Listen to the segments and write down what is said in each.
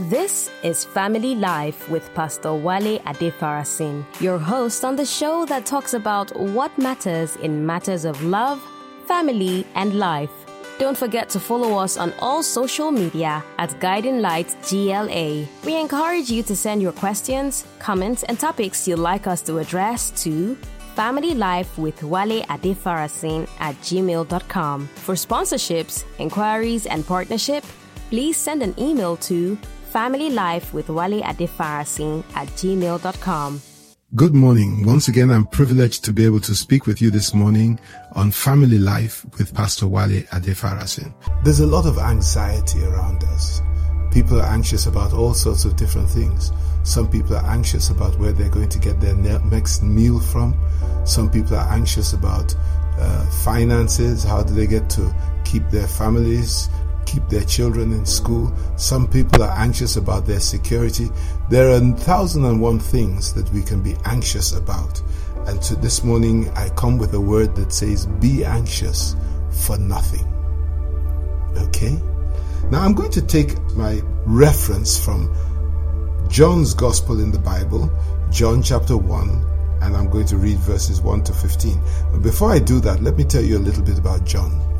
This is Family Life with Pastor Wale Adefarasin, your host on the show that talks about what matters in matters of love, family, and life. Don't forget to follow us on all social media at Guiding Light GLA. We encourage you to send your questions, comments, and topics you'd like us to address to Family Life with Wale Adefarasin at gmail.com. For sponsorships, inquiries, and partnership, please send an email to Family Life with Wale Adefarasin at gmail.com. Good morning. Once again, I'm privileged to be able to speak with you this morning on Family Life with Pastor Wale Adefarasin. There's a lot of anxiety around us. People are anxious about all sorts of different things. Some people are anxious about where they're going to get their next meal from. Some people are anxious about uh, finances. How do they get to keep their families keep their children in school. Some people are anxious about their security. There are a thousand and one things that we can be anxious about. And so this morning I come with a word that says, be anxious for nothing. Okay? Now I'm going to take my reference from John's Gospel in the Bible, John chapter 1, and I'm going to read verses 1 to 15. But before I do that, let me tell you a little bit about John.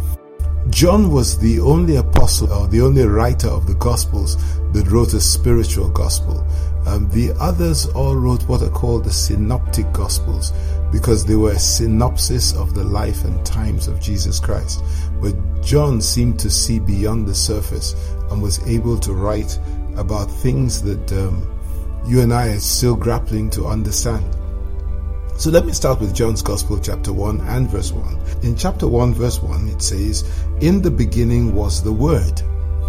John was the only apostle or the only writer of the Gospels that wrote a spiritual gospel. Um, the others all wrote what are called the synoptic gospels because they were a synopsis of the life and times of Jesus Christ. But John seemed to see beyond the surface and was able to write about things that um, you and I are still grappling to understand. So let me start with John's Gospel, chapter 1 and verse 1. In chapter 1, verse 1, it says, In the beginning was the Word.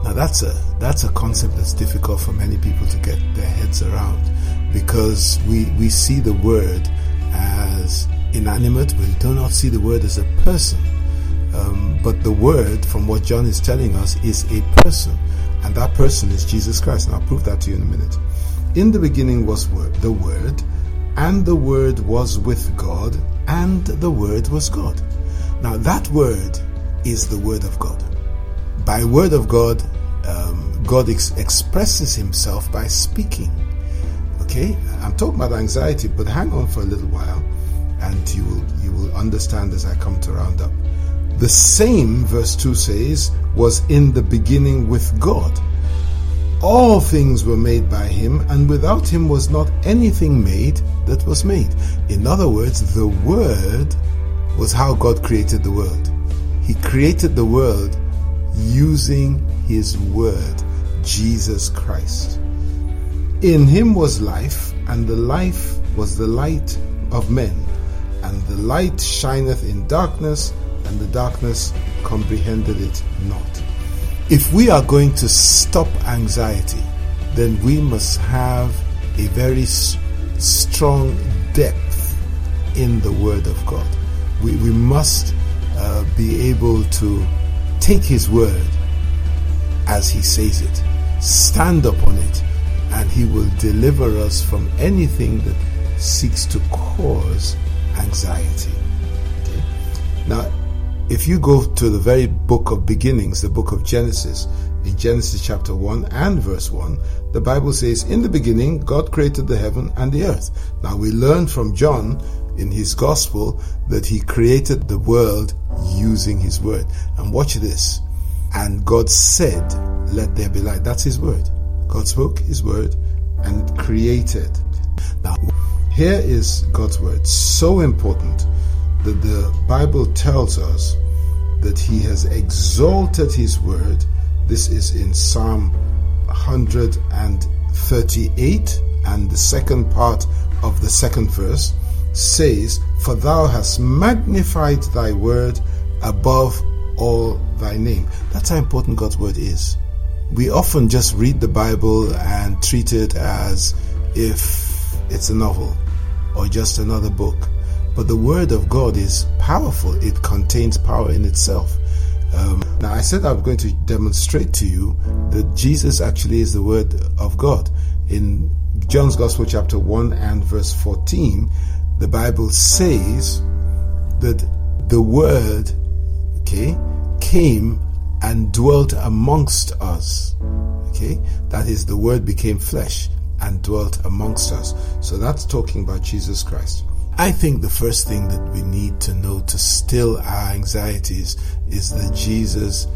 Now that's a that's a concept that's difficult for many people to get their heads around because we, we see the word as inanimate, we do not see the word as a person. Um, but the word, from what John is telling us, is a person, and that person is Jesus Christ. And I'll prove that to you in a minute. In the beginning was word, the Word, and the Word was with God, and the Word was God. Now, that Word is the Word of God. By Word of God, um, God ex- expresses Himself by speaking. Okay, I'm talking about anxiety, but hang on for a little while, and you will you will understand as I come to round up. The same, verse two says, was in the beginning with God. All things were made by him, and without him was not anything made that was made. In other words, the Word was how God created the world. He created the world using His Word, Jesus Christ. In Him was life, and the life was the light of men. And the light shineth in darkness, and the darkness comprehended it not. If we are going to stop anxiety, then we must have a very strong depth in the Word of God. We, we must uh, be able to take His Word as He says it, stand upon it, and He will deliver us from anything that seeks to cause anxiety. Okay? Now, if you go to the very book of beginnings, the book of Genesis, in Genesis chapter 1 and verse 1, the Bible says, In the beginning, God created the heaven and the earth. Now we learn from John in his gospel that he created the world using his word. And watch this. And God said, Let there be light. That's his word. God spoke his word and created. Now, here is God's word. So important that the Bible tells us that He has exalted His word. This is in Psalm 138, and the second part of the second verse says, For thou hast magnified thy word above all thy name. That's how important God's word is. We often just read the Bible and treat it as if it's a novel or just another book. But the Word of God is powerful, it contains power in itself. Um, now, I said I'm going to demonstrate to you that Jesus actually is the Word of God. In John's Gospel, chapter 1 and verse 14, the Bible says that the Word, okay, came and dwelt amongst us. Okay? That is, the Word became flesh and dwelt amongst us. So that's talking about Jesus Christ. I think the first thing that we need to know to still our anxieties is that Jesus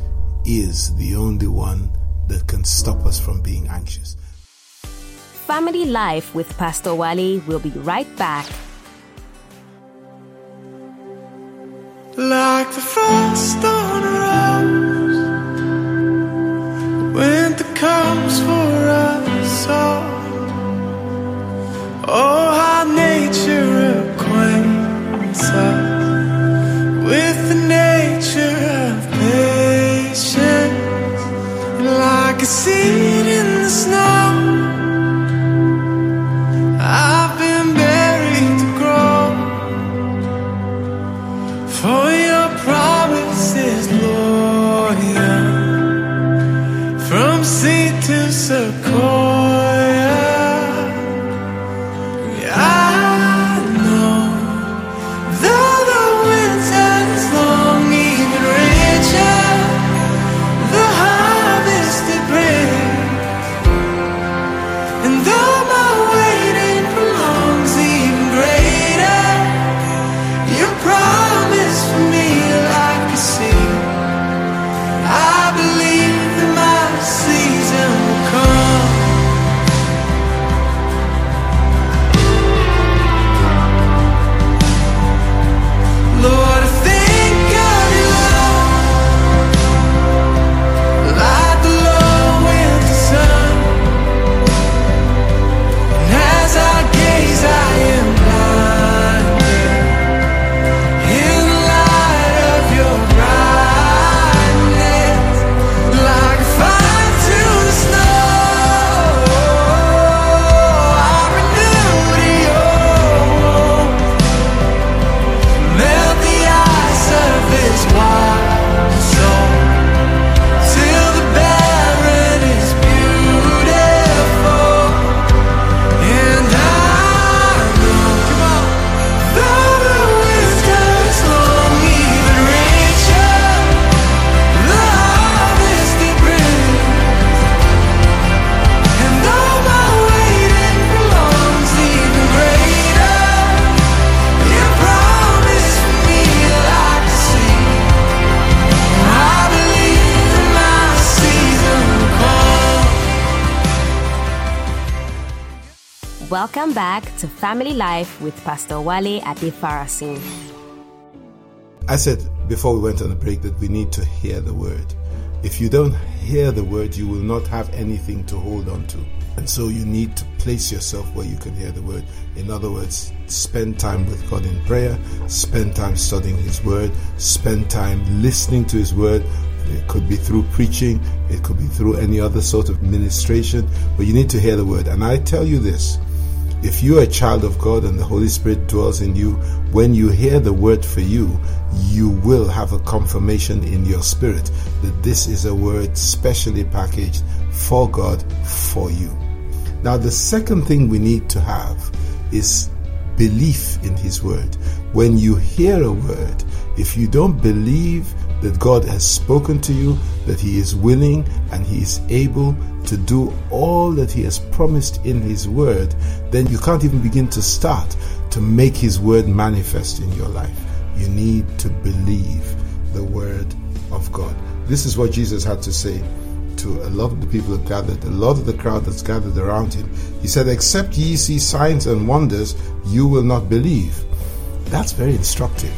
is the only one that can stop us from being anxious. Family Life with Pastor Wale will be right back. Like the frost on Welcome back to Family Life with Pastor Wale Adefarasin. I said before we went on a break that we need to hear the word. If you don't hear the word, you will not have anything to hold on to. And so you need to place yourself where you can hear the word. In other words, spend time with God in prayer, spend time studying His word, spend time listening to His word. It could be through preaching, it could be through any other sort of ministration, but you need to hear the word. And I tell you this if you are a child of God and the Holy Spirit dwells in you, when you hear the word for you, you will have a confirmation in your spirit that this is a word specially packaged for God for you. Now, the second thing we need to have is belief in His word. When you hear a word, if you don't believe that God has spoken to you, that He is willing and He is able to do all that He has promised in His Word, then you can't even begin to start to make His Word manifest in your life. You need to believe the Word of God. This is what Jesus had to say to a lot of the people that gathered, a lot of the crowd that's gathered around Him. He said, Except ye see signs and wonders, you will not believe. That's very instructive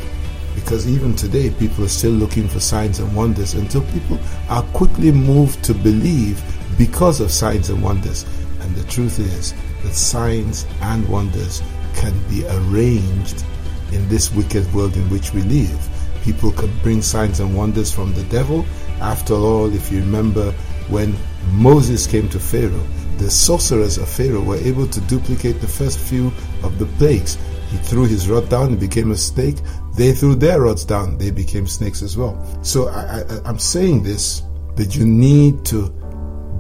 because even today people are still looking for signs and wonders until people are quickly moved to believe because of signs and wonders. And the truth is that signs and wonders can be arranged in this wicked world in which we live. People can bring signs and wonders from the devil. After all, if you remember when Moses came to Pharaoh, the sorcerers of Pharaoh were able to duplicate the first few of the plagues. He threw his rod down, it became a snake. They threw their rods down, they became snakes as well. So I, I, I'm saying this that you need to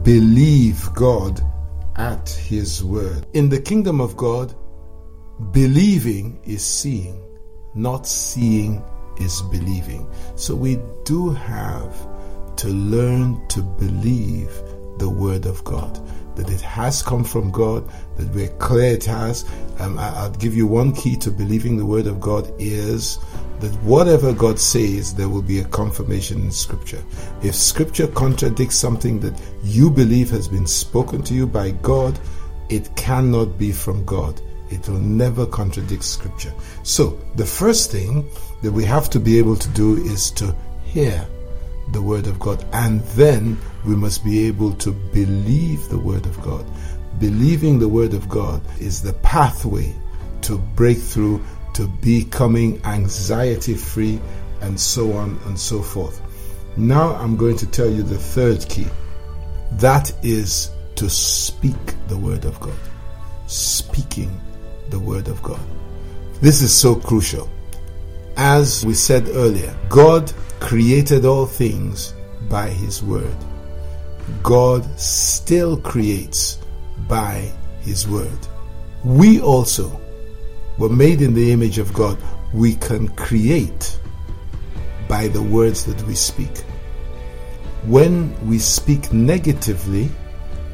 believe God at His word. In the kingdom of God, believing is seeing, not seeing is believing. So we do have to learn to believe the Word of God. That it has come from God, that we're clear it has. Um, I, will give you one key to believing the Word of God is that whatever God says, there will be a confirmation in Scripture. If Scripture contradicts something that you believe has been spoken to you by God, it cannot be from God. It will never contradict Scripture. So, the first thing that we have to be able to do is to hear the Word of God, and then we must be able to believe the Word of God. Believing the Word of God is the pathway to breakthrough, to becoming anxiety free, and so on and so forth. Now I'm going to tell you the third key. That is to speak the Word of God. Speaking the Word of God. This is so crucial. As we said earlier, God created all things by His Word. God still creates by His Word. We also were made in the image of God. We can create by the words that we speak. When we speak negatively,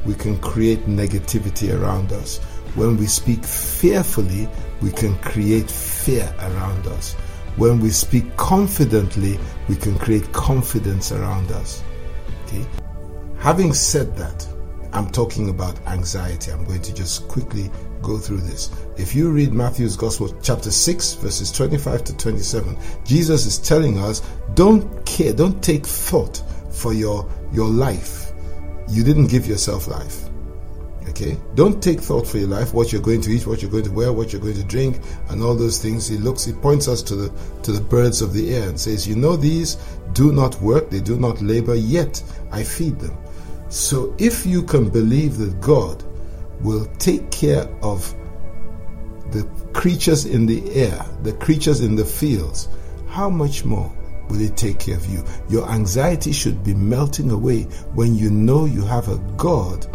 we can create negativity around us. When we speak fearfully, we can create fear around us. When we speak confidently, we can create confidence around us. Okay? Having said that, I'm talking about anxiety. I'm going to just quickly go through this. If you read Matthew's Gospel, chapter 6, verses 25 to 27, Jesus is telling us don't care, don't take thought for your, your life. You didn't give yourself life. Okay? Don't take thought for your life, what you're going to eat, what you're going to wear, what you're going to drink, and all those things. He looks, he points us to the to the birds of the air and says, You know these do not work, they do not labor, yet I feed them. So if you can believe that God will take care of the creatures in the air, the creatures in the fields, how much more will it take care of you? Your anxiety should be melting away when you know you have a God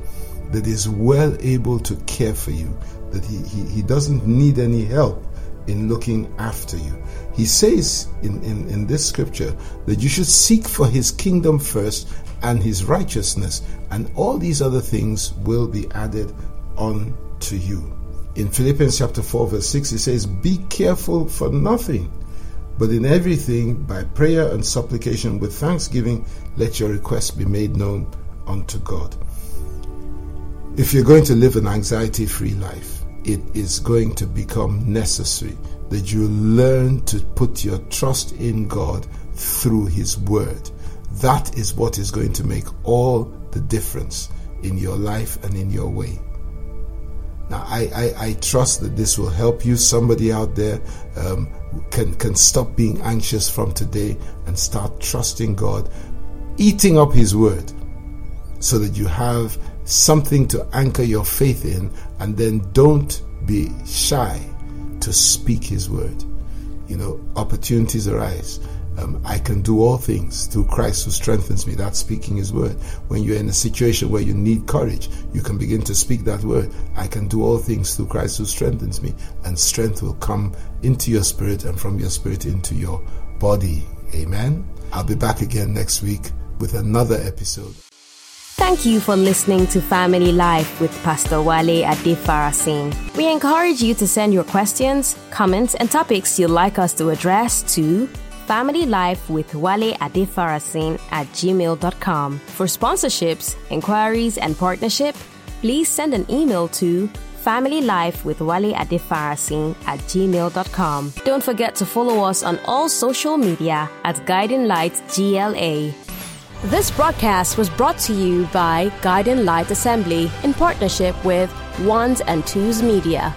that is well able to care for you, that he, he, he doesn't need any help in looking after you. He says in, in, in this scripture that you should seek for his kingdom first and his righteousness, and all these other things will be added on to you. In Philippians chapter 4, verse 6, he says, Be careful for nothing, but in everything, by prayer and supplication with thanksgiving, let your requests be made known unto God. If you're going to live an anxiety free life, it is going to become necessary that you learn to put your trust in God through His Word. That is what is going to make all the difference in your life and in your way. Now, I, I, I trust that this will help you. Somebody out there um, can, can stop being anxious from today and start trusting God, eating up His Word, so that you have something to anchor your faith in, and then don't be shy to speak His word. You know, opportunities arise. Um, I can do all things through Christ who strengthens me. That's speaking His word. When you're in a situation where you need courage, you can begin to speak that word. I can do all things through Christ who strengthens me. And strength will come into your spirit and from your spirit into your body. Amen. I'll be back again next week with another episode. Thank you for listening to Family Life with Pastor Wale Adefarasin. We encourage you to send your questions, comments, and topics you'd like us to address to Family Life with Wale Adefarasin at gmail.com. For sponsorships, inquiries, and partnership, please send an email to Family Life with Wale Adefarasin at gmail.com. Don't forget to follow us on all social media at Guiding Light GLA. This broadcast was brought to you by Guiding Light Assembly in partnership with Ones and Twos Media.